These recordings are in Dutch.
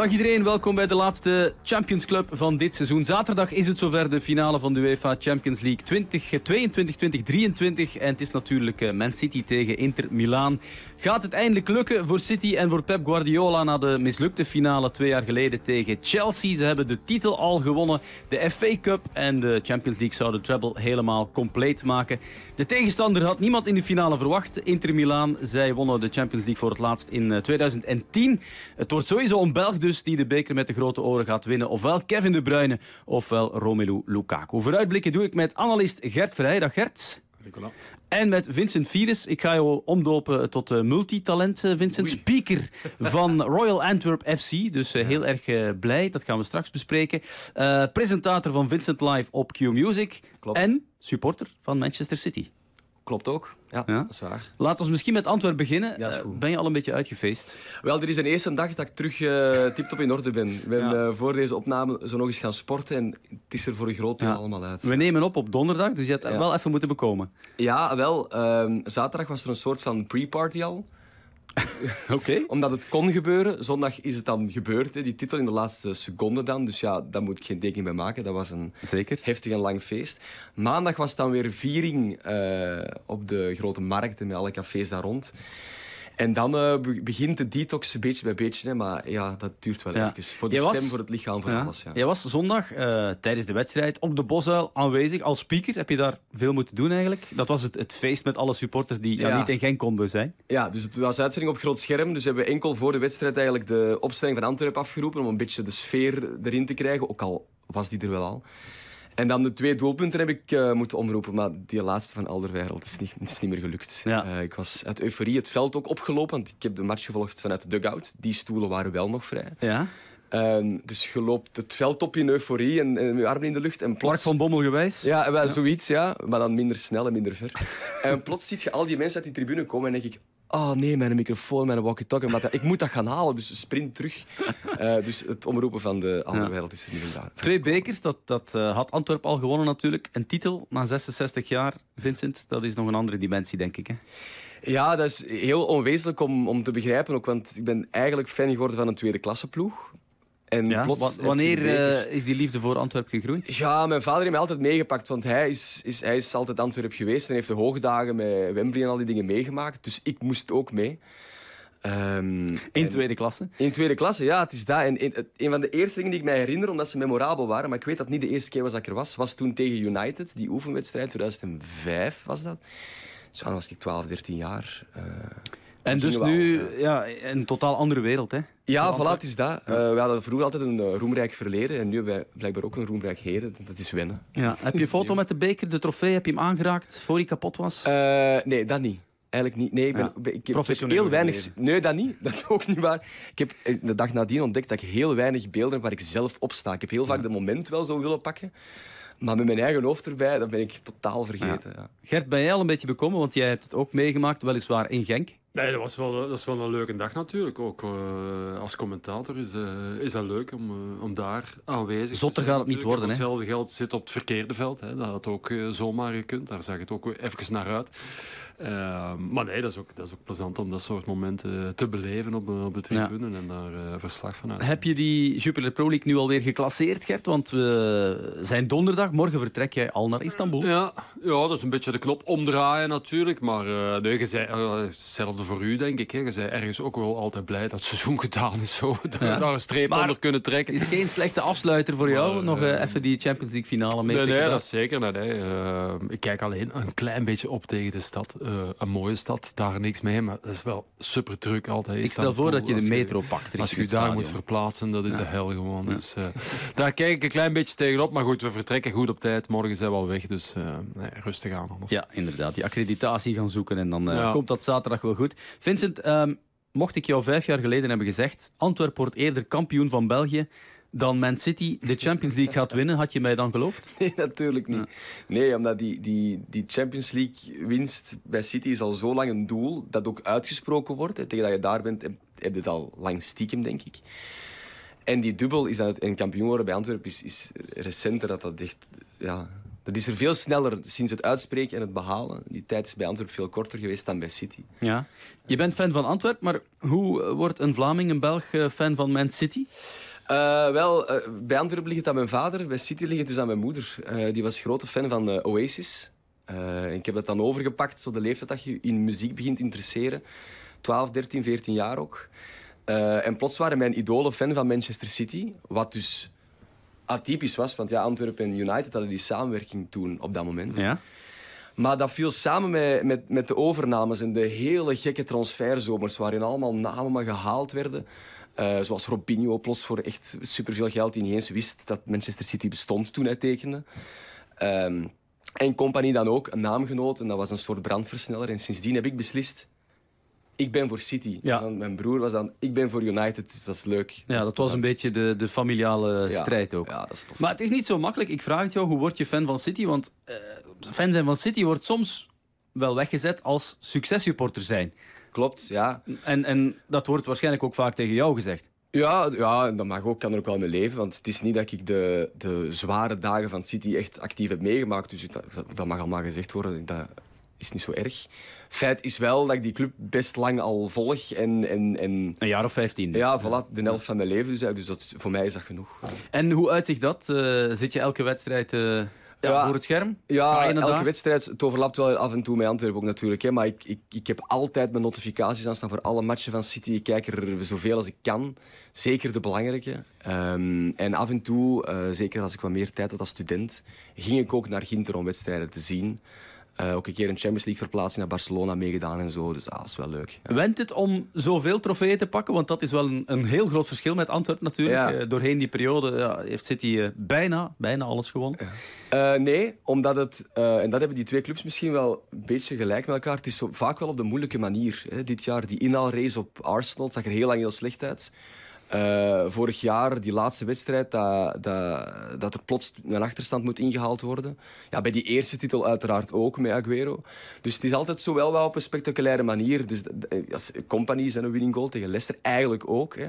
Dag iedereen, welkom bij de laatste Champions Club van dit seizoen. Zaterdag is het zover de finale van de UEFA Champions League 2022-2023. En het is natuurlijk eh, Man City tegen Inter Milaan. Gaat het eindelijk lukken voor City en voor Pep Guardiola na de mislukte finale twee jaar geleden tegen Chelsea? Ze hebben de titel al gewonnen. De FA Cup en de Champions League zouden de treble helemaal compleet maken. De tegenstander had niemand in de finale verwacht. Inter Milaan, zij wonnen de Champions League voor het laatst in 2010. Eh, het wordt sowieso een Belg dus die de beker met de grote oren gaat winnen. Ofwel Kevin De Bruyne, ofwel Romelu Lukaku. Vooruitblikken doe ik met analist Gert. Dag Gert. Nicola. En met Vincent Virus. Ik ga jou omdopen tot uh, multitalent, uh, Vincent. Oei. Speaker van Royal Antwerp FC. Dus uh, heel erg blij. Dat gaan we straks bespreken. Presentator van Vincent Live op Q Music. Klopt. En supporter van Manchester City. Klopt ook. Ja, Ja. dat is waar. Laat ons misschien met Antwerp beginnen. Ja, Uh, goed. ben je al een beetje uitgefeest? Wel, er is een eerste dag dat ik terug eh tiptop in orde ben. Ik ben Ja. eh, voor deze opname zo nog eens gaan sporten en het is er voor een groot deel allemaal uit. We nemen op op donderdag, dus je hebt wel even moeten bekomen. Ja, wel. ehm, zaterdag was er een soort van pre-party al. Oké. Omdat het kon gebeuren. Zondag is het dan gebeurd. Hè. Die titel in de laatste seconde dan. Dus ja, daar moet ik geen teken bij maken. Dat was een Zeker. heftig en lang feest. Maandag was dan weer viering eh, op de grote markten met alle cafés daar rond. En dan be- begint de detox beetje bij beetje. Hè, maar ja, dat duurt wel Ja. even. Voor de Jij stem, was- voor het lichaam, voor Ja. alles. Ja. Jij was zondag eh, tijdens de wedstrijd op de Bosuil aanwezig als speaker. Heb je daar veel moeten doen eigenlijk? Dat was het, het feest met alle supporters die ja, Ja. niet in Genk konden zijn. Ja, dus het was uitzending op groot scherm. Dus hebben we enkel voor de wedstrijd eigenlijk de opstelling van Antwerpen afgeroepen om een beetje de sfeer erin te krijgen. Ook al was die er wel al. En dan de twee doelpunten heb ik eh, moeten omroepen, maar die laatste van Alderweireld is niet, is niet meer gelukt. Ja. Eh, ik was uit euforie het veld ook opgelopen, want ik heb de match gevolgd vanuit de dugout. Die stoelen waren wel nog vrij. Ja. Ehm, dus je loopt het veld op in euforie en, je armen in de lucht. En Mark plots... van Bommel gewijs. Ja, wel, zoiets, ja. Maar dan minder snel en minder ver. en plots ziet je al die mensen uit die tribune komen en denk ik... Oh nee, mijn microfoon, mijn walkie-talkie. Ik moet dat gaan halen, dus sprint terug. Eh, dus het omroepen van de andere Ja. wereld is er niet daar. Twee bekers, dat, dat eh, had Antwerp al gewonnen natuurlijk. Een titel na 66 jaar, Vincent, dat is nog een andere dimensie, denk ik. Hè? Ja, dat is heel onwezenlijk om, om te begrijpen ook, want ik ben eigenlijk fan geworden van een tweede klasse ploeg. En Ja? plots wanneer eh, is die liefde voor Antwerp gegroeid? Ja, mijn vader heeft mij altijd meegepakt, want hij is, is, hij is altijd Antwerp geweest en heeft de hoogdagen met Wembley en al die dingen meegemaakt. Dus ik moest ook mee. Ehm, In en- tweede klasse. In tweede klasse, ja, het is dat. En een, een van de eerste dingen die ik mij herinner, omdat ze memorabel waren, maar ik weet dat het niet de eerste keer was dat ik er was, was toen tegen United, die oefenwedstrijd, 2005 was dat. Zo dan was ik 12, 13 jaar. eh. En dus nu al, ja, een totaal andere wereld. Hè? Ja, voilà, het is dat. Eh, we hadden vroeger altijd een eh, roemrijk verleden en nu hebben wij blijkbaar ook een roemrijk heden. Dat is wennen. Ja. Heb je een foto met de beker, de trofee? Heb je hem aangeraakt voor hij kapot was? Eh, nee, dat niet. Eigenlijk niet. Nee, ik ben, Ja, ik heb professioneel heel weinig. Nee, dat niet. Dat is ook niet waar. Ik heb de dag nadien ontdekt dat ik heel weinig beelden heb waar ik zelf op sta. Ik heb heel vaak de moment wel zo willen pakken. Maar met mijn eigen hoofd erbij, dat ben ik totaal vergeten. Ja. Gert, ben jij al een beetje bekomen? Want jij hebt het ook meegemaakt, weliswaar in Genk. Nee, dat, was wel, dat is wel een leuke dag natuurlijk. Ook eh, als commentator is, eh, is dat leuk om, eh, om daar aanwezig Zotter te zijn. gaat het niet worden, hè? Hetzelfde geld zit op het verkeerde veld. Hè. Dat had ook zomaar gekund. Daar zag het ook even naar uit. Eh, maar nee, dat is, ook, dat is ook plezant om dat soort momenten te beleven op, de- op de tribune en daar eh, verslag van uit. Heb je die Jupiler Pro League nu alweer geclasseerd, Gert? Want we zijn donderdag. Morgen vertrek jij al naar Istanbul. Ja, ja, dat is een beetje de knop omdraaien natuurlijk. Maar eh, nee, je zei, eh, hetzelfde voor u, denk ik. Hè. Je zei ergens ook wel altijd blij dat het seizoen gedaan is. Zo, dat we daar een streep Maar- onder kunnen trekken. Is geen slechte afsluiter voor jou. Maar, Nog eh, eh, even die Champions League finale mee. Nee, nee, pikken. dat is zeker. Nee, nee. Eh, ik kijk alleen een klein beetje op tegen de stad. Eh, een mooie stad, daar niks mee. Maar dat is wel super druk altijd. Ik stel voor dat je de metro pakt. Als je je daar moet verplaatsen, dat is Ja. de hel gewoon. Dus, eh, daar kijk ik een klein beetje tegenop. Maar goed, we vertrekken goed op tijd. Morgen zijn we al weg, dus eh, nee, rustig aan anders. Ja, inderdaad. Die accreditatie gaan zoeken en dan Ja. komt dat zaterdag wel goed. Vincent, ehm, mocht ik jou vijf jaar geleden hebben gezegd... Antwerp wordt eerder kampioen van België dan Man City de Champions League gaat winnen, had je mij dan geloofd? Nee, natuurlijk niet. Nee, omdat die, die, die Champions League winst bij City is al zo lang een doel dat ook uitgesproken wordt. Hè. Tegen dat je daar bent, heb, je het al lang stiekem, denk ik. En die dubbel is dat een kampioen worden bij Antwerpen is, is recenter dat dat echt ja, Dat is er veel sneller sinds het uitspreken en het behalen. Die tijd is bij Antwerpen veel korter geweest dan bij City. Ja. Je bent fan van Antwerpen, maar hoe wordt een Vlaming, een Belg, eh, fan van Man City? Uh, wel, uh, bij Antwerpen ligt het aan mijn vader, bij City ligt het dus aan mijn moeder. Uh, die was grote fan van Oasis. ik heb dat dan overgepakt, zo de leeftijd dat je in muziek begint te interesseren. 12, 13, 14 jaar ook. en plots waren mijn idolen fan van Manchester City, wat dus atypisch was, want ja, Antwerpen en United hadden die samenwerking toen op dat moment. Ja. Maar dat viel samen met, met, met de overnames en de hele gekke transferzomers, waarin allemaal namen maar gehaald werden. Uh, zoals Robinho plots voor echt superveel geld, die niet eens wist dat Manchester City bestond toen hij tekende. Um, en Company dan ook, een naamgenoot, en dat was een soort brandversneller. En sindsdien heb ik beslist, ik ben voor City. Ja. mijn broer was dan, ik ben voor United, dus dat is leuk. Ja, dat, was een beetje de, de familiale strijd ook. Ja, dat is tof. Maar het is niet zo makkelijk. Ik vraag het jou, hoe word je fan van City? Want uh, fan zijn van City wordt soms wel weggezet als successupporter zijn. Klopt, ja. En, en dat wordt waarschijnlijk ook vaak tegen jou gezegd. Ja, ja, dat mag ook, kan er ook wel mee leven. Want het is niet dat ik de, de zware dagen van City echt actief heb meegemaakt. Dus dat, dat mag allemaal gezegd worden. Dat is niet zo erg. Feit is wel dat ik die club best lang al volg. En, en, en... Een jaar of vijftien. Dus. Ja, voilà, de helft van mijn leven. Dus, dus dat, voor mij is dat genoeg. En hoe uitzicht dat? Uh, zit je elke wedstrijd... Uh ja, voor het scherm? Ja, elke wedstrijd. Het overlapt wel af en toe met Antwerpen ook natuurlijk. Hè, maar ik, ik, ik heb altijd mijn notificaties aan staan voor alle matchen van City. Ik kijk er zoveel als ik kan. Zeker de belangrijke. Um, en af en toe, uh, zeker als ik wat meer tijd had als student, ging ik ook naar Ginter om wedstrijden te zien. Uh, ook een keer een Champions League verplaatsing naar Barcelona meegedaan en zo. Dus ah, dat is wel leuk. Ja. Went het om zoveel trofeeën te pakken? Want dat is wel een, een heel groot verschil met Antwerpen natuurlijk. Uh, doorheen die periode ja, heeft City uh, bijna, bijna alles gewonnen. nee, omdat het, en dat hebben die twee clubs misschien wel een beetje gelijk met elkaar. Het is zo, vaak wel op de moeilijke manier. Hè. Dit jaar, die inhaalrace op Arsenal, zag er heel lang heel slecht uit. Uh, vorig jaar, die laatste wedstrijd, dat, dat, dat er plots een achterstand moet ingehaald worden. Ja, bij die eerste titel uiteraard ook, met Aguero. Dus het is altijd zo wel, wel op een spectaculaire manier. Dus als Company zijn een winning goal tegen Leicester, eigenlijk ook. Hè.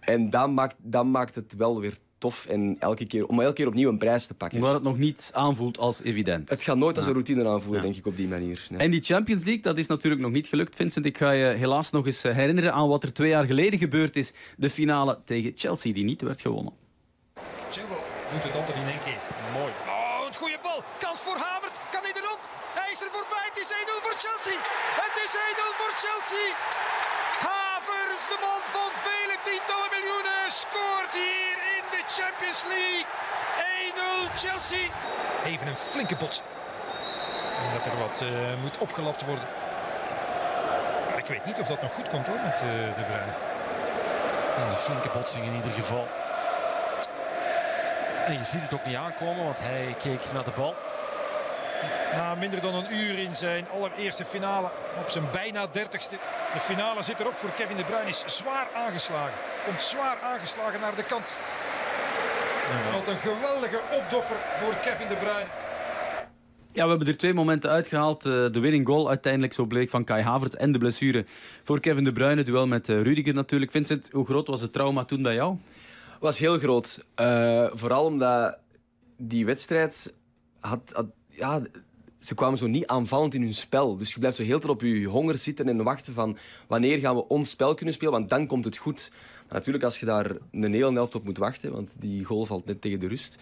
En dat maakt, dat maakt het wel weer tof en elke keer, om elke keer opnieuw een prijs te pakken. Omdat het nog niet aanvoelt als evident. Het gaat nooit als een routine aanvoelen, denk ik, op die manier. Nee. En die Champions League, dat is natuurlijk nog niet gelukt, Vincent. Ik ga je helaas nog eens eh, herinneren aan wat er twee jaar geleden gebeurd is. De finale tegen Chelsea, die niet werd gewonnen. Chilwell doet het altijd in één keer. Mooi. Oh, een goede bal. Kans voor Havertz. Kan hij er rond? Hij is er voorbij. Het is 1-0 voor Chelsea. Het is 1-0 voor Chelsea. Havertz, de man van vele tientallen miljoenen, scoort hier Champions League. 1-0 Chelsea. Even een flinke bot. En dat er wat uh, moet opgelapt worden. Maar ik weet niet of dat nog goed komt hoor met uh, De Bruyne. Dat is een flinke botsing in ieder geval. En je ziet het ook niet aankomen, want hij keek naar de bal. Na minder dan een uur in zijn allereerste finale op zijn bijna dertigste. De finale zit erop voor Kevin De Bruyne. Is zwaar aangeslagen. Komt zwaar aangeslagen naar de kant. Wat een geweldige opdoffer voor Kevin De Bruyne. Ja, we hebben er twee momenten uitgehaald. Eh, de winning goal uiteindelijk zo bleek van Kai Havertz en de blessure voor Kevin De Bruyne. Duel met eh, Rudiger natuurlijk. Vincent, hoe groot was het trauma toen bij jou? was heel groot. Uh, vooral omdat die wedstrijd had, had, ja, ze kwamen zo niet aanvallend in hun spel. Dus je blijft zo heel tijd op je honger zitten en wachten van wanneer gaan we ons spel kunnen spelen, want dan komt het goed. Natuurlijk, als je daar een hele helft op moet wachten, want die goal valt net tegen de rust,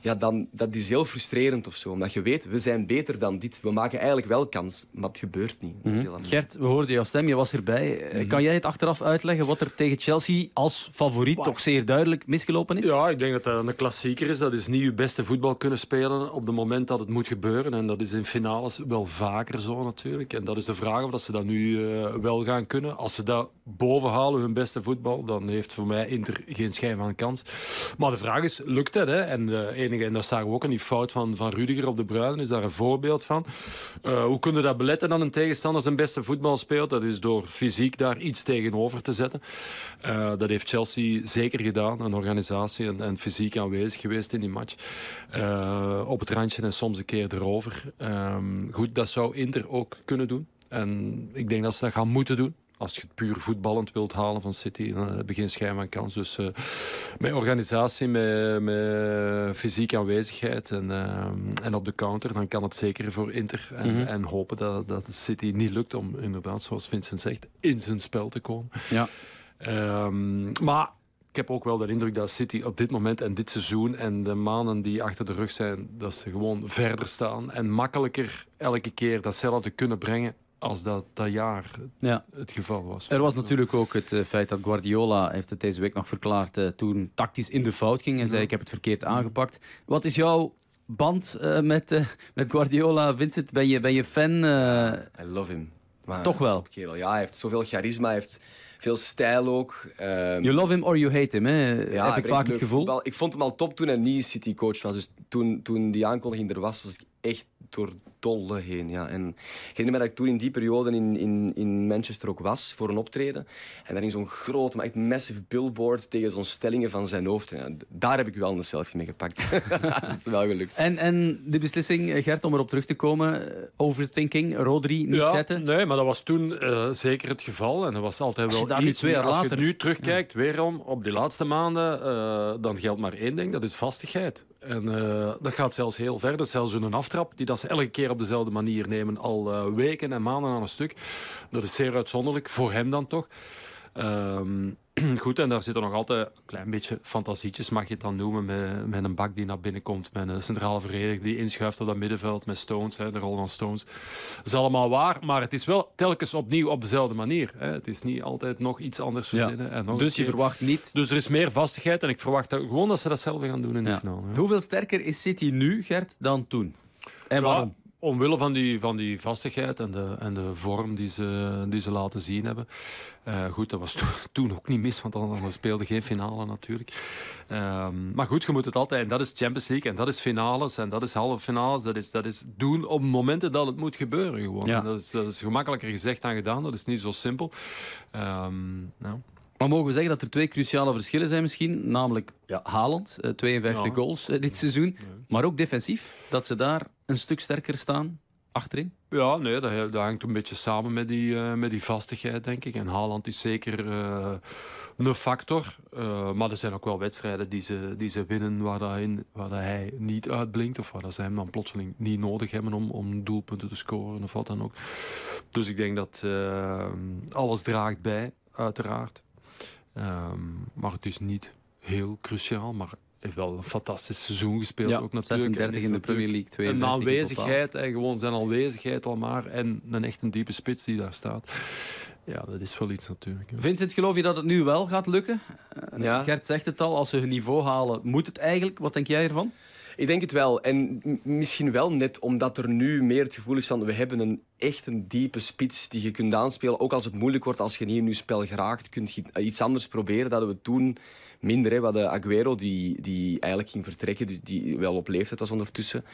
ja, dan, dat is heel frustrerend of zo. Omdat je weet, we zijn beter dan dit. We maken eigenlijk wel kans, maar het gebeurt niet. Mm -hmm. Gert, we hoorden jouw stem, je was erbij. Mm -hmm. Kan jij het achteraf uitleggen wat er tegen Chelsea als favoriet toch zeer duidelijk misgelopen is? Ja, ik denk dat dat een klassieker is. Dat is niet je beste voetbal kunnen spelen op het moment dat het moet gebeuren. En dat is in finales wel vaker zo natuurlijk. En dat is de vraag of dat ze dat nu uh, wel gaan kunnen. Als ze dat boven halen, hun beste voetbal, dan heeft voor mij Inter geen schijn van kans. Maar de vraag is, lukt het? Hè? En uh, en dat zagen we ook in die fout van, van Rudiger op de Bruinen, is daar een voorbeeld van. Uh, hoe kunnen dat beletten dat een tegenstander zijn beste voetbal speelt? Dat is door fysiek daar iets tegenover te zetten. Uh, dat heeft Chelsea zeker gedaan, een organisatie en, en fysiek aanwezig geweest in die match. Uh, op het randje en soms een keer erover. Um, goed, dat zou Inter ook kunnen doen. En ik denk dat ze dat gaan moeten doen als je het puur voetballend wilt halen van City, dan heb je geen schijn van kans. Dus uh, met organisatie, met, met fysieke aanwezigheid en, uh, en op de counter, dan kan het zeker voor Inter. En, mm -hmm. en hopen dat, dat City niet lukt om inderdaad, zoals Vincent zegt, in zijn spel te komen. Ja. Um, maar ik heb ook wel de indruk dat City op dit moment en dit seizoen en de maanden die achter de rug zijn, dat ze gewoon verder staan en makkelijker elke keer datzelfde kunnen brengen als dat dat jaar ja. het geval was. Er was natuurlijk ook het uh, feit dat Guardiola, heeft het deze week nog verklaard, uh, toen tactisch in de fout ging en zei ik heb het verkeerd aangepakt. Wat is jouw band uh, met, met Guardiola, Vincent? Ben je, ben je fan? I love him. Maar, Toch wel? Kerel. Ja, hij heeft zoveel charisma, hij heeft veel stijl ook. Uh, you love him or you hate him, hè? Ja, heb ik vaak het gevoel. Voetbal. Ik vond hem al top toen hij niet City coach was. Dus toen, toen die aankondiging er was, was ik echt door dolle heen. Ja. En ik herinner me dat ik toen in die periode in, in, in Manchester ook was voor een optreden. En daar in zo'n groot, maar echt massive billboard tegen zo'n stellingen van zijn hoofd. Ja, daar heb ik wel een selfie mee gepakt. dat is wel gelukt. En, en de beslissing, Gert, om erop terug te komen, overthinking, Rodri niet ja, zetten? Nee, maar dat was toen uh, zeker het geval. En dat was altijd wel als je iets. twee jaar als later... je nu terugkijkt, ja. weerom, op die laatste maanden, uh, dan geldt maar één ding, dat is vastigheid. En uh, dat gaat zelfs heel ver. Dat is zelfs een aftrap die dat ze elke keer op dezelfde manier nemen, al uh, weken en maanden aan een stuk. Dat is zeer uitzonderlijk, voor hem dan toch. Um, goed, en daar zitten nog altijd een klein beetje fantasietjes, mag je het dan noemen, met, met een bak die naar binnen komt, met een centrale verdediger die inschuift op dat middenveld met Stones, hè, de rol van Stones. Dat is allemaal waar, maar het is wel telkens opnieuw op dezelfde manier. Hè. Het is niet altijd nog iets anders verzinnen. Ja. En nog dus je verwacht niet... Dus er is meer vastigheid en ik verwacht dat, gewoon dat ze datzelfde gaan doen in ja. de finale. Hoeveel sterker is City nu, Gert, dan toen? En waarom? Omwille van die, van die vastigheid en de, en de vorm die ze, die ze laten zien hebben. Uh, goed, dat was to toen ook niet mis, want dan, dan speelde geen finale natuurlijk. Um, maar goed, je moet het altijd, en dat is Champions League, en dat is finales, en dat is halve finales. Dat is, dat is doen op momenten dat het moet gebeuren gewoon. Ja. Dat, is, dat is gemakkelijker gezegd dan gedaan, dat is niet zo simpel. Um, nou. Maar mogen we zeggen dat er twee cruciale verschillen zijn misschien? Namelijk ja, Haaland, uh, 52 Ja. goals uh, dit seizoen. Maar ook defensief, dat ze daar een stuk sterker staan achterin. Ja, nee, dat, hangt een beetje samen met die, uh, met die vastigheid, denk ik. En Haaland is zeker uh, een factor. Uh, maar er zijn ook wel wedstrijden die ze, die ze winnen waar, dat in, waar dat hij niet uitblinkt. Of waar dat ze hem dan plotseling niet nodig hebben om, om doelpunten te scoren of wat dan ook. Dus ik denk dat alles draagt bij, uiteraard. Um, maar het is niet heel cruciaal. Maar heeft wel een fantastisch seizoen gespeeld. Ja, ook natuurlijk. 36 in de Premier League, 32 Een aanwezigheid en gewoon zijn aanwezigheid al maar. En een echt een diepe spits die daar staat. Ja, dat is wel iets natuurlijk. Vincent, geloof je dat het nu wel gaat lukken? Ja. Gert zegt het al, als ze hun niveau halen, moet het eigenlijk. Wat denk jij ervan? Ik denk het wel. En misschien wel net omdat er nu meer het gevoel is van we hebben een echt een diepe spits die je kunt aanspelen. Ook als het moeilijk wordt, als je niet in je spel geraakt, kun je iets anders proberen. Dat we toen minder. Hè. We hadden Aguero die, die eigenlijk ging vertrekken, dus die wel op leeftijd was ondertussen.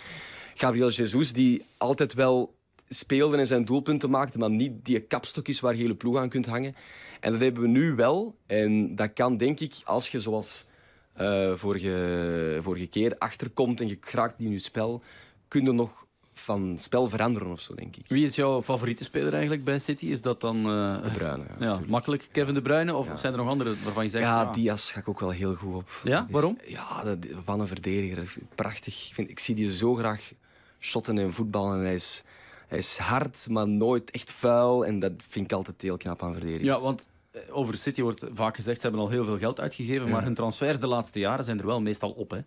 Gabriel Jesus die altijd wel speelde en zijn doelpunten maakte, maar niet die kapstok is waar je hele ploeg aan kunt hangen. En dat hebben we nu wel. En dat kan denk ik, als je zoals uh, vorige, vorige keer achterkomt en je raakt die in je spel, kun je nog van spel veranderen of zo, denk ik. Wie is jouw favoriete speler eigenlijk bij City? Is dat dan... Uh, de Bruyne. Ja, ja, makkelijk Kevin De Bruyne? Of Ja. zijn er nog andere waarvan je zegt... Ja, ah, Diaz ga ik ook wel heel goed op. Ja? Is- Waarom? Ja, dat, wat een verdediger. Prachtig. Ik, vind, ik zie die zo graag shotten en voetballen. En hij is, hij is hard, maar nooit echt vuil. En dat vind ik altijd heel knap aan verdedigers. Ja, want eh, over City wordt vaak gezegd, ze hebben al heel veel geld uitgegeven, Ja. maar hun transfers de laatste jaren zijn er wel meestal op. Hè?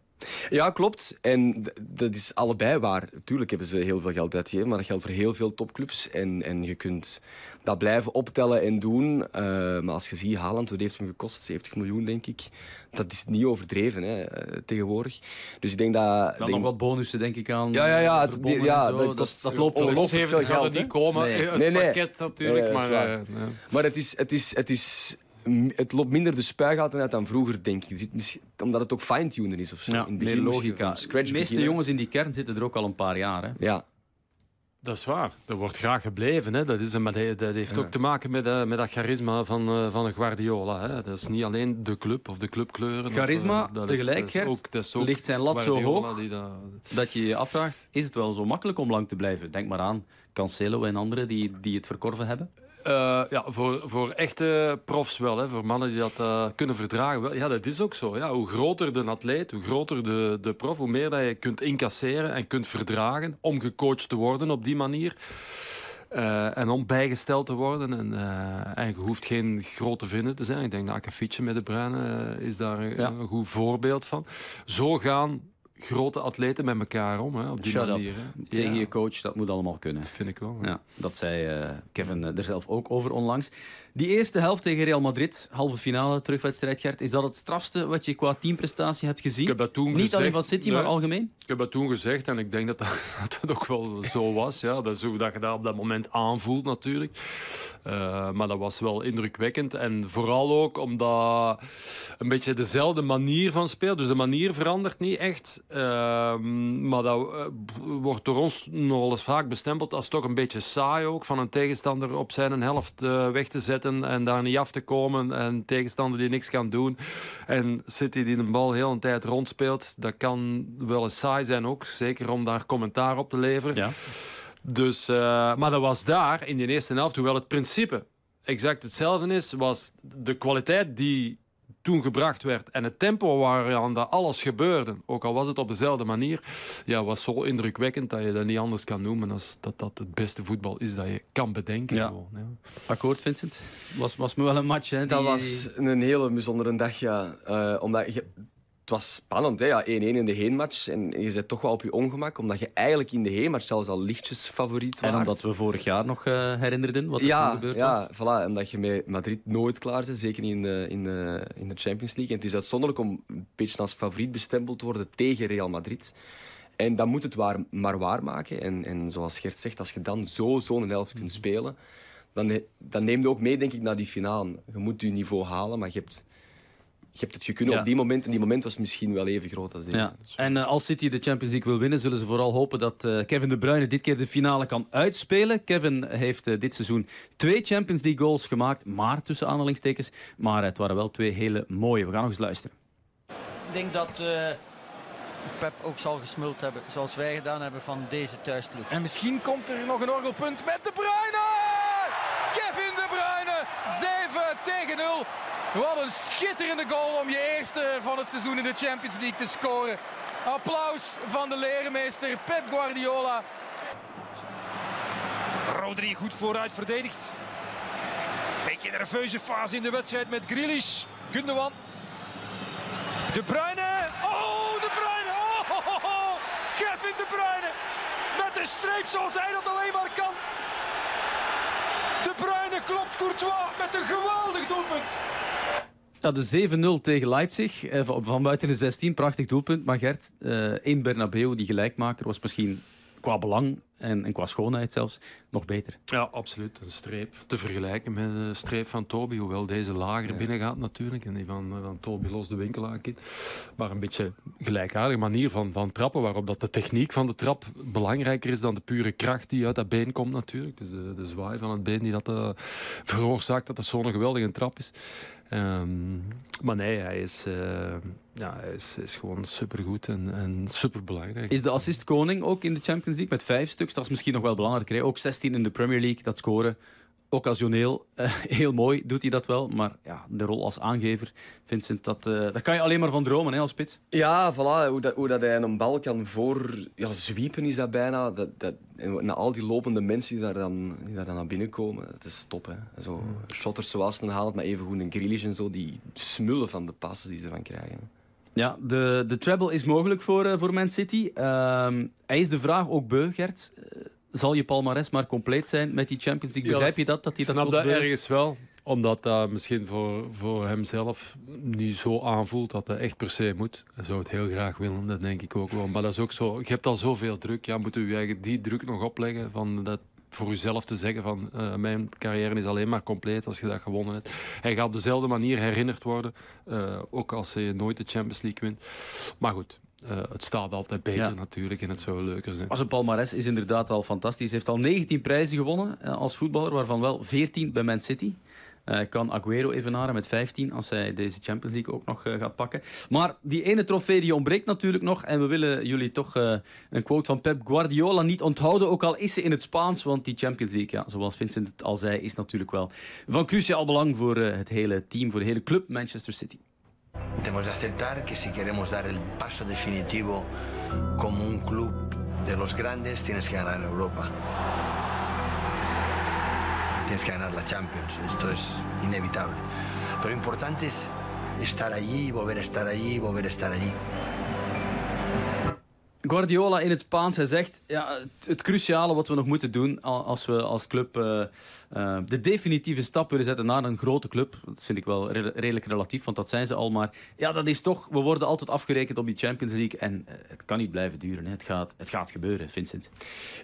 Ja, klopt. En dat is allebei waar. Tuurlijk hebben ze heel veel geld uitgegeven, maar dat geldt voor heel veel topclubs. En, en je kunt dat blijven optellen en doen. Eh, maar als je ziet, Haaland, wat heeft hem gekost? 70 miljoen, denk ik. Dat is niet overdreven hè, eh, tegenwoordig. Dus ik denk dat... Denk- nog wat bonussen, denk ik aan. Ja, ja, ja, het- verbonden ja, dat kost dat loopt ongelooflijk ongelooflijk. veel 70 gaat geld, het hè? niet komen. Nee. Het Nee, nee. pakket natuurlijk, maar... eh. Maar het, is, het, is, het, is, het loopt minder de spuigaten uit dan vroeger, denk ik. Zit misschien- Omdat het ook fine-tuner is of zo. Ja, In het meer logica. De meeste beginnen. jongens in die kern zitten er ook al een paar jaar. Hè? Ja, Dat is waar. Er wordt graag gebleven. Hè. Dat, is, maar dat, dat heeft Ja. ook te maken met, eh, met dat charisma van, eh, van een Guardiola. Hè. Dat is niet alleen de club of de clubkleuren. of, Charisma, eh, dat is- tegelijk, dat is Gert, ook- dat is ook ligt zijn lat zo hoog? dat- Dat je je afvraagt, is het wel zo makkelijk om lang te blijven? Denk maar aan Cancelo en anderen die, die het verkorven hebben. Uh, ja, voor, voor echte profs wel. Hè. Voor mannen die dat uh, kunnen verdragen. Wel. Ja, dat is ook zo. Ja. Hoe groter de atleet, hoe groter de, de prof, hoe meer dat je kunt incasseren en kunt verdragen om gecoacht te worden op die manier. Uh, en om bijgesteld te worden. En, uh, en je hoeft geen grote vinden te zijn. Ik denk dat Akkefietje met de Bruinen is daar een, ja. een goed voorbeeld van. Zo gaan grote atleten met elkaar om. Hè, op die Shut manier. Tegen je coach, dat moet allemaal kunnen. Vind ik wel. Ja. dat zei uh, Kevin er zelf ook over onlangs. Die eerste helft tegen Real Madrid, halve finale, terugwedstrijd Gert, is dat het strafste wat je qua teamprestatie hebt gezien? Ik heb dat toen Niet gezegd, alleen van City, nee, maar algemeen? Ik heb dat toen gezegd en ik denk dat dat, dat, dat ook wel zo was. Ja. Dat is hoe dat je dat op dat moment aanvoelt natuurlijk. Uh, maar dat was wel indrukwekkend. En vooral ook omdat een beetje dezelfde manier van spelen. Dus de manier verandert niet echt. Uh, maar dat uh, wordt door ons nogal eens vaak bestempeld als toch een beetje saai ook. Van een tegenstander op zijn helft eh, weg te zetten en daar niet af te komen. En tegenstander die niks kan doen. En City die de bal heel een tijd rondspeelt. Dat kan wel eens saai zijn ook. Zeker om daar commentaar op te leveren. Ja. Dus, uh, maar dat was daar in die eerste helft, hoewel het principe exact hetzelfde is, was de kwaliteit die toen gebracht werd en het tempo waaraan dat alles gebeurde, ook al was het op dezelfde manier, ja, was zo indrukwekkend dat je dat niet anders kan noemen als dat dat het beste voetbal is dat je kan bedenken. Ja. Gewoon, ja. Akkoord, Vincent? Was, was me wel een match, hè? Die... Dat was een hele bijzondere dag, ja. Uh, omdat je, het was spannend, hè? Ja, 1-1 in de heenmatch. En je zit toch wel op je ongemak, omdat je eigenlijk in de heenmatch zelfs al lichtjes favoriet was. En omdat we vorig jaar nog uh, herinnerden wat er ja, toen gebeurd ja, was. Voilà, omdat je met Madrid nooit klaar bent, zeker niet in de, in, de, in de Champions League. En het is uitzonderlijk om een beetje als favoriet bestempeld te worden tegen Real Madrid. En dan moet het waar, maar waarmaken. En, en zoals Gert zegt, als je dan zo zo'n helft kunt spelen, dan, dan neem je ook mee, denk ik, naar die finale. Je moet je niveau halen, maar je hebt je hebt het gekund Ja. op die moment. En die moment was misschien wel even groot als deze. Ja. En uh, als City de Champions League wil winnen, zullen ze vooral hopen dat uh, Kevin De Bruyne dit keer de finale kan uitspelen. Kevin heeft uh, dit seizoen twee Champions League goals gemaakt, maar tussen aanhalingstekens. Maar het waren wel twee hele mooie. We gaan nog eens luisteren. Ik denk dat Pep ook zal gesmuld hebben, zoals wij gedaan hebben van deze thuisploeg. En misschien komt er nog een orgelpunt met De Bruyne! Kevin De Bruyne, 7 tegen 0. Wat een schitterende goal om je eerste van het seizoen in de Champions League te scoren. Applaus van de leermeester Pep Guardiola. Rodri goed vooruit verdedigd. Beetje nerveuze fase in de wedstrijd met Grealish. Gundogan. De Bruyne. Oh, De Bruyne. Oh. Kevin De Bruyne. Met een streep zoals hij dat alleen maar kan. Klopt Courtois met een geweldig doelpunt. Ja, de 7-0 tegen Leipzig, eh, van, buiten de 16, prachtig doelpunt. Maar Gert, in Bernabeu, die gelijkmaker, was misschien qua belang en, en qua schoonheid zelfs nog beter. Ja, absoluut. Een streep te vergelijken met de streep van Toby, hoewel deze lager ja. binnen gaat natuurlijk. En die van, van Toby los de winkel aankiet. Maar een beetje gelijkaardige manier van, van trappen, waarop dat de techniek van de trap belangrijker is dan de pure kracht die uit dat been komt natuurlijk. Dus de, de zwaai van het been die dat uh, veroorzaakt dat dat zo'n geweldige trap is. Um, maar nee, hij is, uh, ja, hij is, gewoon supergoed en, en superbelangrijk. Is de assistkoning ook in de Champions League met vijf stuks? Dat is misschien nog wel belangrijker. Ook 16 in de Premier League, dat scoren. Occasioneel, uh, heel mooi doet hij dat wel. Maar ja, de rol als aangever, Vincent, dat, uh, daar kan je alleen maar van dromen hè, als spits. Ja, voilà. Hoe dat, hoe dat hij een bal kan voor ja, zwiepen is dat bijna. Dat, dat, en al die lopende mensen die daar dan, die daar dan naar binnen komen, dat is top. Hè. Zo. Shotters zoals een Haaland, maar even goed een Grealish en zo, die smullen van de passen die ze ervan krijgen. Ja, de, de treble is mogelijk voor, uh, voor Man City. Uh, hij is de vraag ook beu, Gert zal je palmares maar compleet zijn met die Champions League? Begrijp je dat? dat hij dat snap dat ergens wel. Omdat dat misschien voor, voor hemzelf niet zo aanvoelt dat hij echt per se moet. Hij zou het heel graag willen, dat denk ik ook wel. Maar dat is ook zo. Je hebt al zoveel druk. Ja, moet u eigen die druk nog opleggen van dat voor uzelf te zeggen van uh, mijn carrière is alleen maar compleet als je dat gewonnen hebt. Hij gaat op dezelfde manier herinnerd worden, uh, ook als hij nooit de Champions League wint. Maar goed, uh, het staat altijd beter ja. natuurlijk en het zou leuker zijn. Maar zijn palmares is inderdaad al fantastisch. Hij heeft al 19 prijzen gewonnen als voetballer, waarvan wel 14 bij Man City. Uh, kan Aguero evenaren met 15 als hij deze Champions League ook nog gaat pakken. Maar die ene trofee die ontbreekt natuurlijk nog. En we willen jullie toch een quote van Pep Guardiola niet onthouden. Ook al is ze in het Spaans. Want die Champions League, ja, zoals Vincent het al zei, is natuurlijk wel van cruciaal belang voor het hele team, voor de hele club Manchester City. Tenemos de aceptar que si queremos dar el paso definitivo como un club de los grandes, tienes que ganar Europa. Tienes que ganar la Champions. Esto es inevitable. Pero lo importante es estar allí, volver a estar allí, volver a estar allí. Guardiola in het Spaans, hij zegt ja, het, cruciale wat we nog moeten doen als we als club uh, uh, de definitieve stap willen zetten naar een grote club. Dat vind ik wel redelijk relatief, want dat zijn ze al. Maar ja, dat is toch, we worden altijd afgerekend op die Champions League en uh, het kan niet blijven duren. Hè. Het, gaat, het gaat gebeuren, Vincent.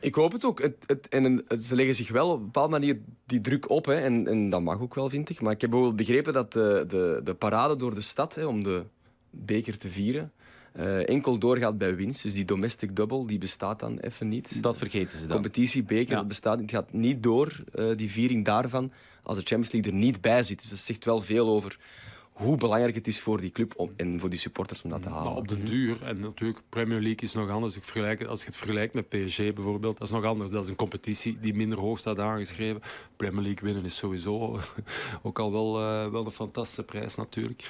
Ik hoop het ook. Het, het, en ze leggen zich wel op een bepaalde manier die druk op. Hè. En, en dat mag ook wel, vind ik. Maar ik heb bijvoorbeeld begrepen dat de, de, de parade door de stad hè, om de beker te vieren uh, enkel doorgaat bij winst. Dus die domestic double die bestaat dan even niet. Dat vergeten ze dan. Competitiebeker, ja. dat bestaat niet. Het gaat niet door, uh, die viering daarvan, als de Champions League er niet bij zit. Dus dat zegt wel veel over hoe belangrijk het is voor die club om, en voor die supporters om dat te halen. Maar op de duur, en natuurlijk Premier League is nog anders. Ik vergelijk, als je het vergelijkt met PSG bijvoorbeeld, dat is nog anders. Dat is een competitie die minder hoog staat aangeschreven. Premier League winnen is sowieso ook al wel, uh, wel een fantastische prijs natuurlijk.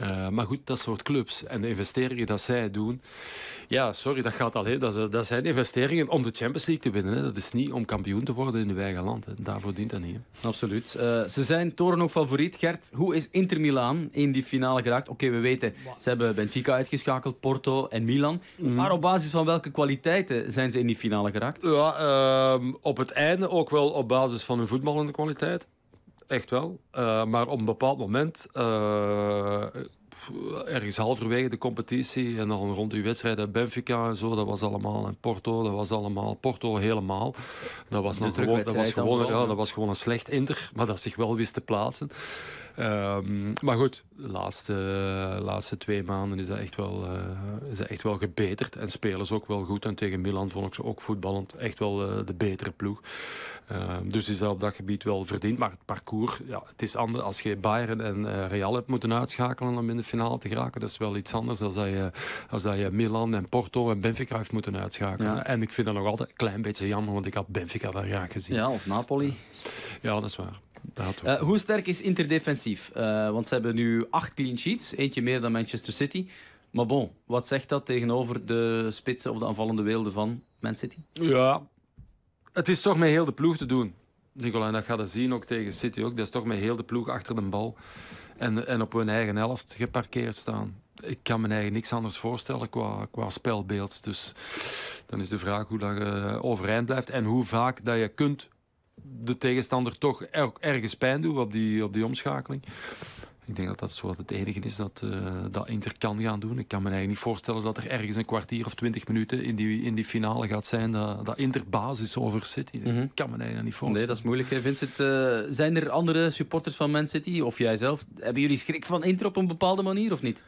Uh, maar goed, dat soort clubs en de investeringen dat zij doen, ja, sorry, dat gaat alleen. Dat, dat zijn investeringen om de Champions League te winnen. Hè. Dat is niet om kampioen te worden in uw eigen land. Hè. Daarvoor dient dat niet. Hè. Absoluut. Uh, ze zijn toren favoriet. Gert, hoe is Inter Milaan? In die finale geraakt. Oké, we weten, ze hebben Benfica uitgeschakeld, Porto en Milan. Mhm. Maar op basis van welke kwaliteiten zijn ze in die finale geraakt? Ja, uh, op het einde ook wel op basis van hun voetballende kwaliteit. Echt wel. Uh, maar op een bepaald moment uh, ergens halverwege de competitie en dan rond die wedstrijden Benfica en zo, dat was allemaal en Porto, dat was allemaal Porto helemaal. Dat was, nog gewoon, dat was gewoon, ja, dat was gewoon een slecht Inter, maar dat zich wel wist te plaatsen. Um, maar goed, de laatste, laatste twee maanden is dat, echt wel, uh, is dat echt wel gebeterd. En spelen ze ook wel goed. En tegen Milan vond ik ze ook voetballend echt wel uh, de betere ploeg. Uh, dus is dat op dat gebied wel verdiend. Maar het parcours, ja, het is anders. Als je Bayern en uh, Real hebt moeten uitschakelen om in de finale te geraken, dat is wel iets anders dan dat je, als dat je Milan en Porto en Benfica heeft moeten uitschakelen. Ja. En ik vind dat nog altijd een klein beetje jammer, want ik had Benfica daar graag gezien. Ja, of Napoli. Ja, dat is waar. Uh, hoe sterk is Inter defensief? Uh, want ze hebben nu acht clean sheets, eentje meer dan Manchester City. Maar bon, wat zegt dat tegenover de spitsen of de aanvallende weelden van Man City? Ja, het is toch met heel de ploeg te doen. Nicola, en dat gaat je zien ook tegen City ook. Dat is toch met heel de ploeg achter de bal. En, en op hun eigen helft geparkeerd staan. Ik kan me eigenlijk niks anders voorstellen qua, qua spelbeeld. Dus dan is de vraag hoe dat je overeind blijft. En hoe vaak dat je kunt de tegenstander toch ergens pijn doen op die, op die omschakeling. Ik denk dat dat zo het enige is dat, uh, dat Inter kan gaan doen. Ik kan me eigenlijk niet voorstellen dat er ergens een kwartier of twintig minuten in die, in die finale gaat zijn dat, dat Inter basis over City. Mm Ik kan me eigenlijk niet voorstellen. Nee, dat is moeilijk. Hè. Vincent, uh, zijn er andere supporters van Man City of jij zelf? Hebben jullie schrik van Inter op een bepaalde manier of niet?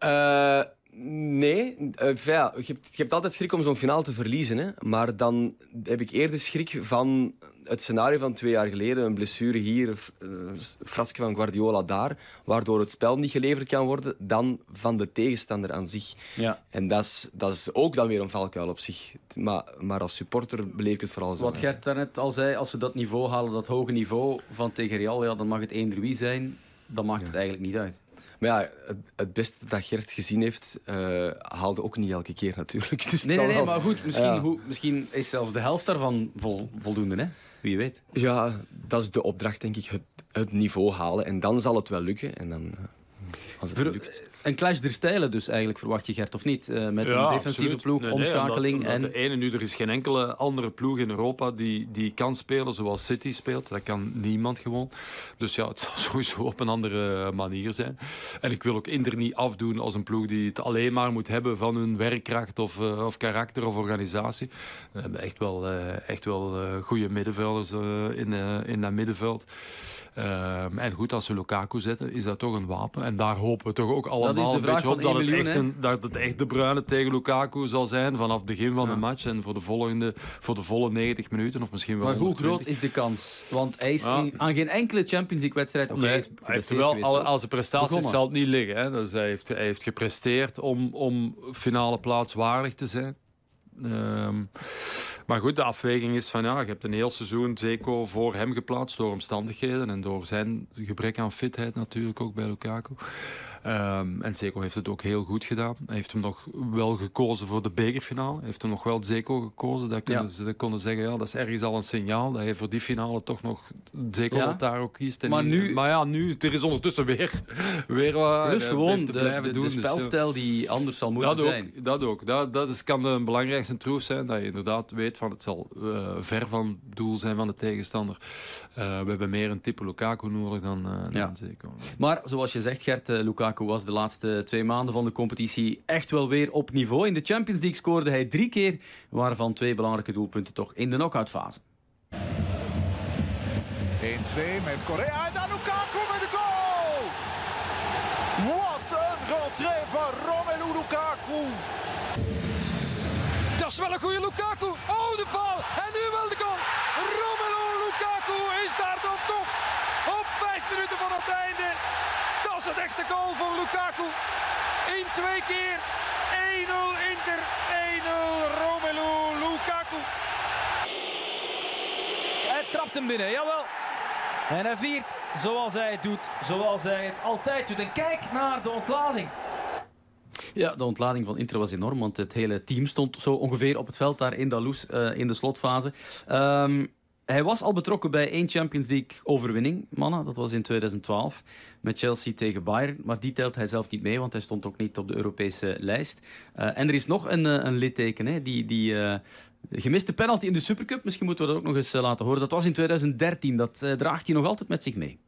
Uh, Nee, uh, ja, je, hebt, je, hebt, altijd schrik om zo'n finale te verliezen. Hè? Maar dan heb ik eerder schrik van het scenario van twee jaar geleden. Een blessure hier, een uh, frasje van Guardiola daar. Waardoor het spel niet geleverd kan worden. Dan van de tegenstander aan zich. Ja. En dat is, dat is ook dan weer een valkuil op zich. Maar, maar als supporter beleef ik het vooral zo. Wat Gert daarnet al zei, als ze dat niveau halen, dat hoge niveau van tegen Real, ja, dan mag het eender wie zijn. Dan maakt het eigenlijk niet uit. Maar ja, het, het, beste dat Gert gezien heeft, uh, haalde ook niet elke keer natuurlijk. Dus nee, nee, nee, maar goed, misschien, ja. hoe, misschien is zelfs de helft daarvan vol, voldoende, hè? Wie weet. Ja, dat is de opdracht, denk ik. Het, het niveau halen. En dan zal het wel lukken. En dan, als het Ver, lukt. Een clash der stijlen dus eigenlijk, verwacht je Gert, of niet? Uh, met ja, een defensieve absoluut. ploeg, nee, omschakeling. Omdat, omdat en... De ene nu, er is geen enkele andere ploeg in Europa die, die kan spelen zoals City speelt. Dat kan niemand gewoon. Dus ja, het zal sowieso op een andere manier zijn. En ik wil ook Inter niet afdoen als een ploeg die het alleen maar moet hebben van hun werkkracht of, uh, of karakter of organisatie. We hebben echt wel, uh, echt wel goede middenvelders in, in dat middenveld. Ehm, en goed, als ze Lukaku zetten, is dat toch een wapen. En daar hopen we toch ook allemaal de een vraag beetje op van dat 1 het, een, dat het echt de bruine tegen Lukaku zal zijn vanaf het begin van Ja. de match. En voor de, volgende, voor de volle 90 minuten of misschien wel Maar hoe 120. groot is de kans? Want hij is Ja. in- aan geen enkele Champions League wedstrijd... Oké, Nee, hij is hij heeft wel, geweest, al, hoor. als de prestaties Begonnen. zal het niet liggen. Hè. Dus hij, heeft, hij heeft gepresteerd om, om finale plaats waardig te zijn. Ehm, maar goed, de afweging is van ja, je hebt een heel seizoen Zeko voor hem geplaatst door omstandigheden en door zijn gebrek aan fitheid natuurlijk ook bij Lukaku. Ehm, en Zeko heeft het ook heel goed gedaan. Hij heeft hem nog wel gekozen voor de bekerfinale. Hij heeft hem nog wel Zeko gekozen. Dat kunnen Ja. ze dat konden zeggen, ja, dat is ergens al een signaal dat hij voor die finale toch nog Zeko Ja. daar ook kiest. En Maar nu- maar ja, nu, er is ondertussen weer, weer wat. Dus gewoon de, te de, de doen, dus, spelstijl die anders zal moeten Dat zijn. ook, dat ook. Dat, dat is, kan de belangrijkste troef zijn. Dat je inderdaad weet van het zal eh, ver van het doel zijn van de tegenstander. Eh, we hebben meer een type Lukaku nodig dan, Ja. dan Zeko. Maar zoals je zegt, Gert, eh, Lukaku was de laatste twee maanden van de competitie echt wel weer op niveau. In de Champions League scoorde hij drie keer, waarvan twee belangrijke doelpunten toch in de knock-outfase. 1-2 met Correa en dan Lukaku met de goal! Wat een rentree van Romelu Lukaku! Dat is wel een goede Lukaku. Oh, de bal. En nu wel de goal. Romelu Lukaku is daar dan toch op vijf minuten van het einde. Dat is het echte goal van Lukaku. In twee keer. 1-0 Inter. 1-0 Romelu Lukaku. Hij trapt hem binnen, jawel. En hij viert zoals hij het doet, zoals hij het altijd doet. En kijk naar de ontlading. Ja, de ontlading van Inter was enorm, want het hele team stond zo ongeveer op het veld daar in Dalous eh, in de slotfase. Ehm, hij was al betrokken bij één Champions League overwinning, mannen. Dat was in 2012 met Chelsea tegen Bayern. Maar die telt hij zelf niet mee, want hij stond ook niet op de Europese lijst. Eh, en er is nog een, eh, een litteken, hè, die, die eh, gemiste penalty in de Supercup. Misschien moeten we dat ook nog eens laten horen. Dat was in 2013. Dat draagt hij nog altijd met zich mee.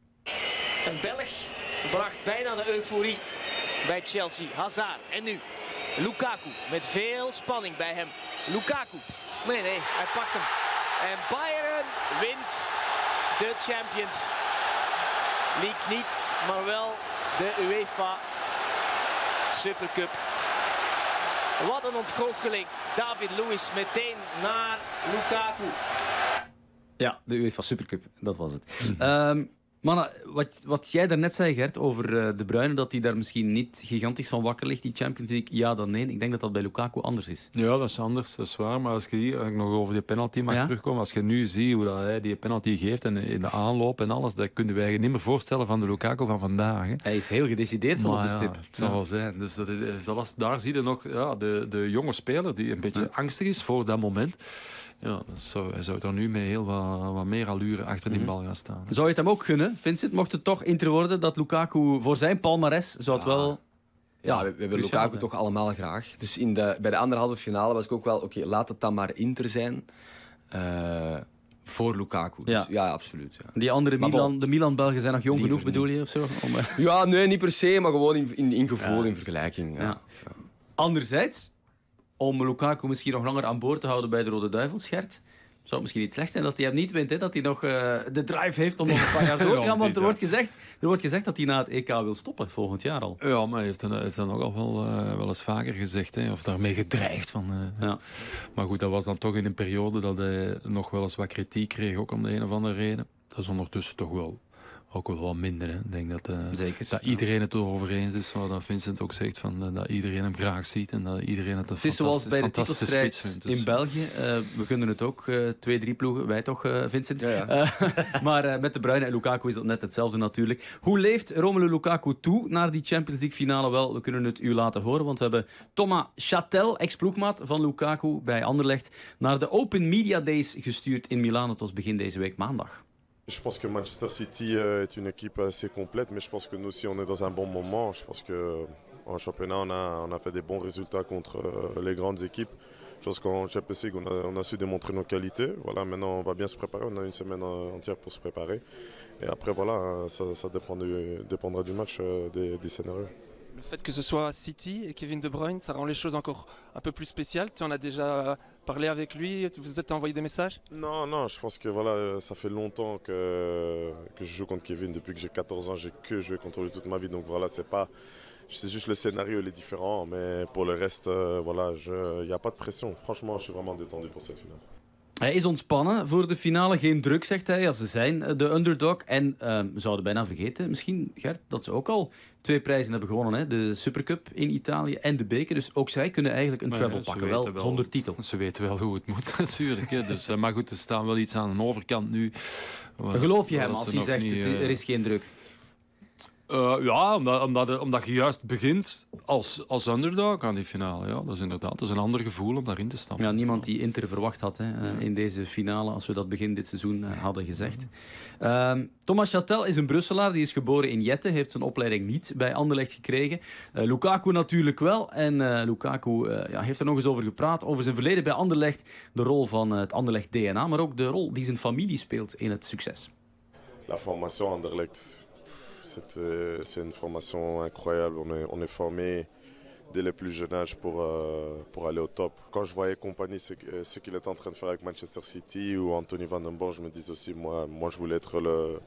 Een Belg bracht bijna de euforie bij Chelsea. Hazard. En nu Lukaku met veel spanning bij hem. Lukaku. Nee, nee, hij pakt hem. En Bayern wint de Champions League niet, maar wel de UEFA Supercup. Wat een ontgoocheling. David Luiz meteen naar Lukaku. Ja, de UEFA Supercup, dat was het. Ehm mannen, wat, wat jij daarnet zei, Gert, over eh, De Bruyne, dat hij daar misschien niet gigantisch van wakker ligt, die Champions League, ja dan nee. Ik denk dat dat bij Lukaku anders is. Ja, dat is anders, dat is waar. Maar als je hier als ik nog over die penalty mag Ja. terugkomen, als je nu ziet hoe dat hij die penalty geeft en in de aanloop en alles, dat kunnen wij je niet meer voorstellen van de Lukaku van vandaag. Hè. Hij is heel gedecideerd van op de Maar ja, stip. het zal Ja. wel zijn. Dus dat is, zelfs daar zie je nog ja, de, de jonge speler die een beetje angstig is voor dat moment. Ja, zou, hij zou daar nu met heel wat, wat meer allure achter Mhm. die bal gaan staan. Zou je het hem ook gunnen, Vincent? Mocht het toch Inter worden dat Lukaku voor zijn palmares zou het wel... Ja, we, we hebben cruciaal Lukaku toch allemaal graag. Dus in de, bij de anderhalve finale was ik ook wel, oké, laat het dan maar Inter zijn. eh, voor Lukaku. Dus, Ja. ja. absoluut. Ja. Die andere Maar Milan, de Milan-Belgen zijn nog jong genoeg, bedoel je? Of zo? Om, eh, ja, nee, niet per se, maar gewoon in, in, in gevoel, in vergelijking. Anderzijds, om Lukaku misschien nog langer aan boord te houden bij de Rode Duivels, Gert, zou misschien niet slecht zijn dat hij hem niet wint. Hè? Dat hij nog eh, de drive heeft om nog een paar jaar door te gaan. Want er wordt, gezegd, er wordt gezegd dat hij na het EK wil stoppen, volgend jaar al. Ja, maar hij heeft, dan, heeft dan ook al wel, eh, wel eens vaker gezegd, hè, of daarmee gedreigd. Van, eh, Ja. Maar goed, dat was dan toch in een periode dat hij nog wel eens wat kritiek kreeg, ook om de een of andere reden. Dat is ondertussen toch wel, ook wel wat minder. Hè. Ik denk dat, eh, Zeker. dat iedereen het erover eens is, wat Vincent ook zegt, van, eh, dat iedereen hem graag ziet en dat iedereen het een Het is zoals bij de fantastische titelstrijd spits vindt. Dus- in België. Eh, we kunnen het ook, eh, twee, drie ploegen. Wij toch, eh, Vincent? Ja, ja. Maar eh, met de Bruyne en Lukaku is dat net hetzelfde natuurlijk. Hoe leeft Romelu Lukaku toe naar die Champions League finale? Wel, we kunnen het u laten horen, want we hebben Thomas Châtel, ex-ploegmaat van Lukaku bij Anderlecht, naar de Open Media Days gestuurd in Milaan. Het was begin deze week maandag. Je pense que Manchester City euh, est une équipe assez complète, mais je pense que nous aussi on est dans un bon moment. Je pense que en championnat on a, fait des bons résultats contre euh, les grandes équipes. Je pense qu'en Champions League on a, su démontrer nos qualités. Voilà, maintenant on va bien se préparer. On a une semaine euh, entière pour se préparer. Et après voilà, hein, ça, dépendra du match, des, des scénarios. Le fait que ce soit City et Kevin De Bruyne, ça rend les choses encore un peu plus spéciales. Tu en as déjà parlé avec lui Vous êtes envoyé des messages? Non, non, je pense que voilà, euh, ça fait longtemps que, que je joue contre Kevin. Depuis que j'ai 14 ans, j'ai que joué contre lui toute ma vie. Donc voilà, c'est pas. C'est juste le scénario, il est différent. Mais pour le reste, euh, voilà, il n'y a pas de pression. Franchement, je suis vraiment détendu pour cette finale. Hij is ontspannen voor de finale. Geen druk, zegt hij. Ja, ze zijn de underdog. En uh, we zouden bijna vergeten, misschien, Gert, dat ze ook al twee prijzen hebben gewonnen. Hè? De Supercup in Italië en de beker. Dus ook zij kunnen eigenlijk een treble pakken, wel, wel, zonder titel. Ze weten wel hoe het moet, natuurlijk. Hè. Dus, uh, maar goed, er staan wel iets aan de overkant nu. Geloof je hem als hij zegt, niet, er is geen druk? Uh, ja, omdat, omdat, omdat, je juist begint als, als underdog aan die finale. Ja, dat is inderdaad dat is een ander gevoel om daarin te stappen. Ja, niemand die Inter verwacht had hè, uh, in deze finale, als we dat begin dit seizoen uh, hadden gezegd. Ehm, Thomas Chatel is een Brusselaar, die is geboren in Jette, heeft zijn opleiding niet bij Anderlecht gekregen. Lukaku natuurlijk wel. En Lukaku ja, heeft er nog eens over gepraat, over zijn verleden bij Anderlecht, de rol van het Anderlecht DNA, maar ook de rol die zijn familie speelt in het succes. La formation Anderlecht c'est une formation incroyable. On est, on est formé dès le plus jeune âge pour, euh, pour aller au top. Quand je voyais Compagnie, ce, ce qu'il était en train de faire avec Manchester City ou Anthony Van Den je me disais aussi, moi, moi je voulais être le,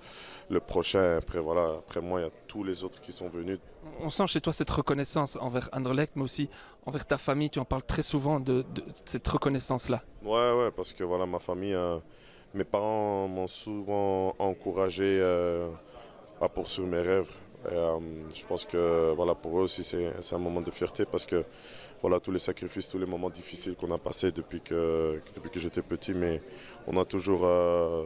le prochain. Après, voilà, après moi, il y a tous les autres qui sont venus. On sent chez toi cette reconnaissance envers Anderlecht, mais aussi envers ta famille. Tu en parles très souvent de, de cette reconnaissance-là. Ouais, ouais, parce que voilà, ma famille, euh, mes parents m'ont souvent encouragé. Euh, à poursuivre mes rêves. Euh, je pense que pour eux aussi, c'est un moment de fierté parce que tous les sacrifices, tous les moments difficiles qu'on a passés depuis que, j'étais petit, mais on a toujours, euh,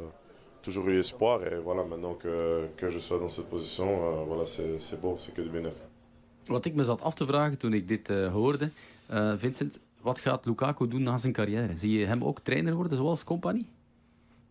eu espoir. Et maintenant que, je sois dans cette position, euh, c'est beau, c'est que du me dit Vincent, wat gaat Lukaku je trainer zoals?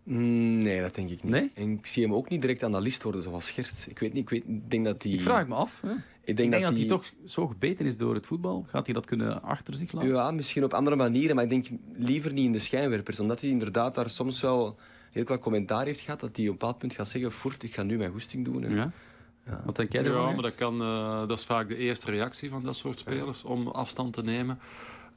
Mm, nee, dat denk ik niet. Nee? En ik zie hem ook niet direct analist worden zoals Gert. Ik weet niet, ik, weet, ik denk dat hij... Ik vraag me af. Hè? Ik denk, dat, hij toch zo gebeten is door het voetbal. Gaat hij dat kunnen achter zich laten? Ja, misschien op andere manieren, maar ik denk liever niet in de schijnwerpers. Omdat hij inderdaad daar soms wel heel wat commentaar heeft gehad, dat hij op een bepaald punt gaat zeggen, voert, ik ga nu mijn goesting doen. En... Ja. Ja. Wat denk jij ervan? Ja, maar dat, kan, uh, dat is vaak de eerste reactie van dat soort spelers, om afstand te nemen.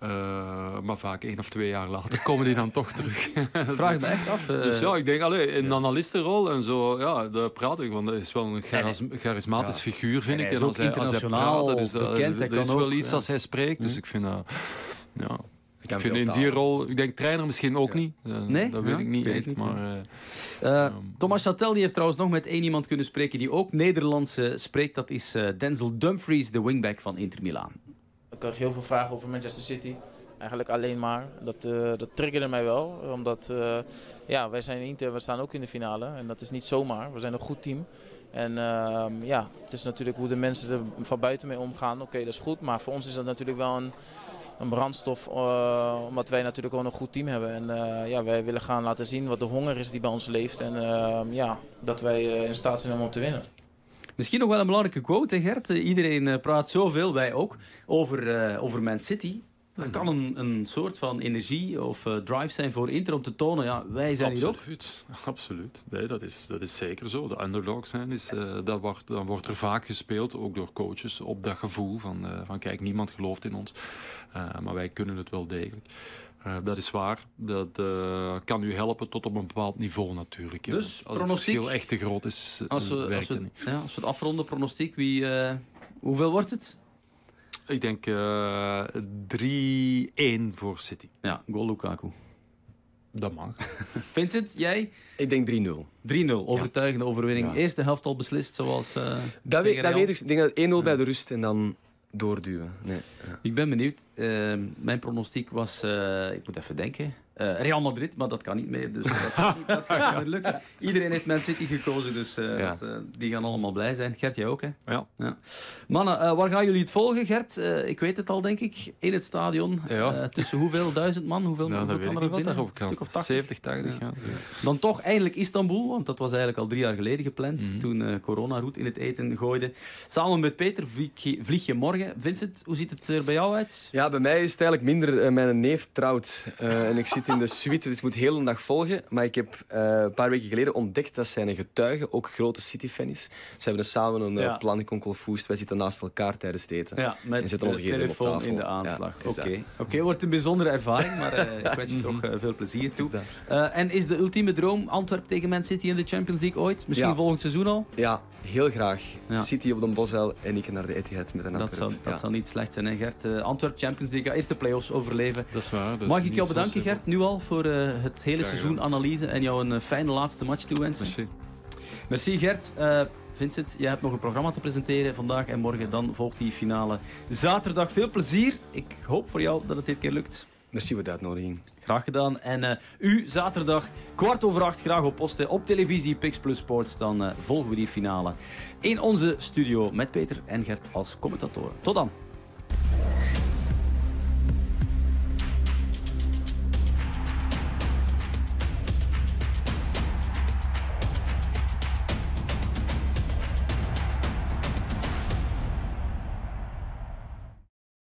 Uh, maar vaak één of twee jaar later komen die dan toch terug. Vraag me echt af. Uh... Dus ja, ik denk, allee, in de analistenrol en zo, ja, daar praat ik van. Dat is wel een charis charismatisch ja. figuur, vind en ik. En als hij, als hij praat, dat is, bekend, dat is wel iets als hij spreekt. Dus ik vind ja. Ik vind in die rol, ik denk trainer misschien ook niet. Uh, nee? Dat weet ik niet weet echt. Niet, maar, uh, Thomas Chatel die heeft trouwens nog met één iemand kunnen spreken die ook Nederlands spreekt. Dat is Denzel Dumfries, de wingback van Inter Milaan. Kreeg heel veel vragen over Manchester City. Eigenlijk alleen maar. Dat, uh, dat triggerde mij wel. Omdat uh, ja, wij zijn Inter, we staan ook in de finale. En dat is niet zomaar. We zijn een goed team. En uh, ja, het is natuurlijk hoe de mensen er van buiten mee omgaan. Oké, dat is goed. Maar voor ons is dat natuurlijk wel een, een brandstof. Uh, omdat wij natuurlijk gewoon een goed team hebben. En ja, wij willen gaan laten zien wat de honger is die bij ons leeft. En ja, dat wij in staat zijn om te winnen. Misschien nog wel een belangrijke quote, hè Gert. Iedereen praat zoveel, wij ook, over, uh, over Man City. Dat kan een, een soort van energie of uh, drive zijn voor Inter om te tonen, ja, wij zijn absoluut, hier ook. Absoluut, nee, dat, is, dat is zeker zo. De underdog zijn, is, uh, dat wordt, dan wordt er vaak gespeeld, ook door coaches, op dat gevoel van, uh, van kijk, niemand gelooft in ons. maar wij kunnen het wel degelijk. Uh, dat is waar. Dat uh, kan u helpen tot op een bepaald niveau natuurlijk. Dus als het verschil echt te groot is, als we, werkt als we, het niet. Ja, als we het afronden, pronostiek, wie, uh, hoeveel wordt het? Ik denk 3-1 voor City. Ja, goal Lukaku. Dat mag. Vincent, jij? Ik denk 3-0. 3-0, overtuigende ja. overwinning. Ja. Eerste helft al beslist, zoals... Uh, dat weet, dat weet ik. Ik denk dat 1-0 ja. bij de rust en dan doorduwen. Nee. Ik ben benieuwd. Uh, mijn pronostiek was... Uh, ik moet even denken. Uh, Real Madrid, maar dat kan niet meer. Dus dat gaat niet, dat gaat niet lukken. Iedereen heeft Man City gekozen, dus uh, ja. dat, uh, die gaan allemaal blij zijn. Gert, jij ook, hè? Ja. ja. Mannen, waar gaan jullie het volgen, Gert? ik weet het al, denk ik. In het stadion. Ja. tussen hoeveel duizend man? Hoeveel, nou, hoeveel dat kan er? Wat stuk of 80? 70, 80, ja. Dan toch eindelijk Istanbul, want dat was eigenlijk al drie jaar geleden gepland. Mm -hmm. Toen corona roet in het eten gooide. Samen met Peter vlieg je, vlieg je morgen. Vincent, hoe ziet het er bij jou uit? Ja, bij mij is het eigenlijk minder. mijn neef trouwt. en ik zit zit in de suite, dus moet heel de dag volgen. Maar ik heb eh, een paar weken geleden ontdekt dat zijn getuige ook grote City-fan is. Ze hebben samen een Ja. ja. plan in Concolfoest. Wij zitten naast elkaar tijdens het eten. Ja, met en zetten onze op telefoon tafel. in de aanslag. Oké. Oké, wordt een bijzondere ervaring, maar eh, ik wens je toch eh, veel plezier toe. Eh, en is de ultieme droom Antwerpen tegen Man City in de Champions League ooit? Misschien volgend seizoen al? Ja, heel graag. Ja. City op de Bosuil en ik naar de Etihad met een Dat zou, dat Ja. zou niet slecht zijn, hè, Gert. Eh Antwerp Champions League, eerst de play-offs overleven. Dat is waar. dat is Mag ik jou bedanken. Gert, nu al, voor eh, het hele Graag seizoen analyse en jou een eh, fijne laatste match toewensen. Merci. Merci, Gert. Eh, Vincent, jij hebt nog een programma te presenteren vandaag en morgen. Dan volgt die finale zaterdag. Veel plezier. Ik hoop voor jou dat het dit keer lukt. Merci voor de uitnodiging. Graag gedaan. En eh, u zaterdag kwart over acht graag op posten op televisie Pix Plus Sports. Dan eh, volgen we die finale in onze studio met Peter en Gert als commentatoren. Tot dan.